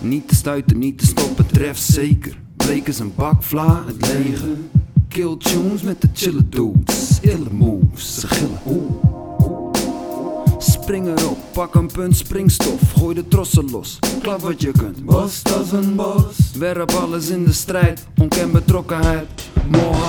Niet te stuiten, niet te stoppen, treft zeker. Bleek is een bak vla, het leger. Kill tunes met de chille dudes. Ille moves, ze gillen. Oeh. Spring erop, pak een punt springstof, gooi de trossen los. Klap wat je kunt, bos als een bos. Werp alles in de strijd, onken betrokkenheid.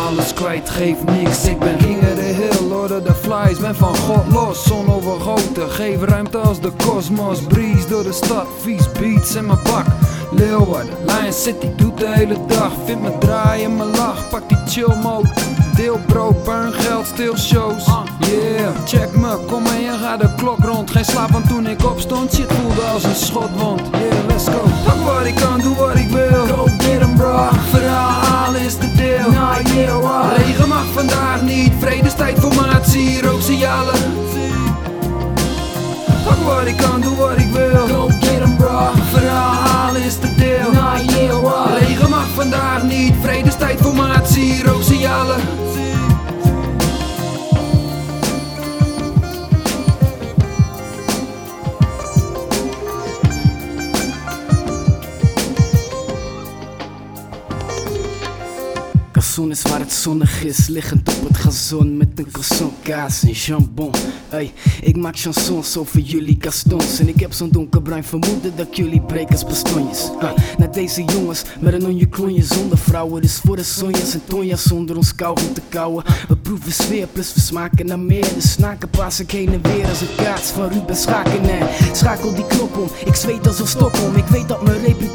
Alles kwijt, geef niks. Ik ben king of the hill, lord of the flies. Ben van God los, zon overgoten. Geef ruimte als de kosmos. Breeze door de stad, vies beats in mijn bak. Leeuwarden, Lion City doet de hele dag. Vind me draaien, mijn lach, pak die chill mode. Deel brood, burn geld, stil shows. Yeah, check me, kom mee en ga de klok rond. Geen slaap van toen ik opstond, shit voelde als een schotwond. Yeah, let's go. Pak wat ik vredestijd, formatie, rooksignalen. Pak wat ik kan, doe wat ik wil. Go get 'em, bro. Verhaal is de deel. Nah, yeah? Regen mag vandaag niet, vredestijd, formatie, rooksignalen. Casson is waar het zonnig is, liggend op het gazon met een croissant kaas en jambon. Ey, ik maak chansons over jullie kastons en ik heb zo'n donkerbruin vermoeden dat jullie brekers bastonjes. Ah, naar deze jongens met een onje klonje zonder vrouwen, dus voor de sonjas en tonjas zonder ons kou te kauwen. We proeven sfeer plus we smaken naar meer, de snaken paas ik heen en weer als een kaats van Ruben Schaken en schakel die knop om. Ik zweet als een Stockholm, ik weet dat mijn reputatie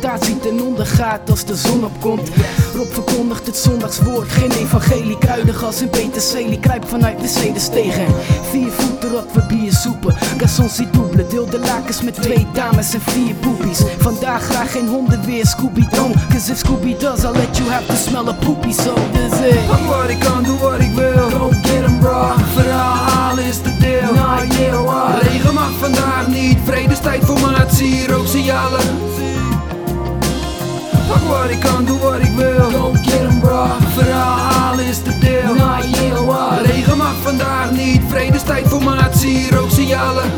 ten onder gaat als de zon opkomt. Rob verkondigt het zondagswoord, geen evangelie, kruidengas en peterselie. Kruip vanuit Mercedes tegen. Vier voeten rot, we bier soepen. Garçon si double, deel de lakens met twee dames en vier poepies. Vandaag graag geen honden weer, Scooby-Doo. Cause if Scooby does, I'll let you have to smell a poopy. So dus hey. Pak wat ik kan, doe wat ik wil. Go get 'em, bro. Verhaal halen is de deel. Nah, yeah, what? Regen mag vandaag niet, vredestijd, formatie, rooksignalen. Pak wat ik kan, doe wat ik wil. Go get 'em, bro. Verhaal is de deel. What? Regen mag vandaag niet, vredestijd, formatie, rooksignalen.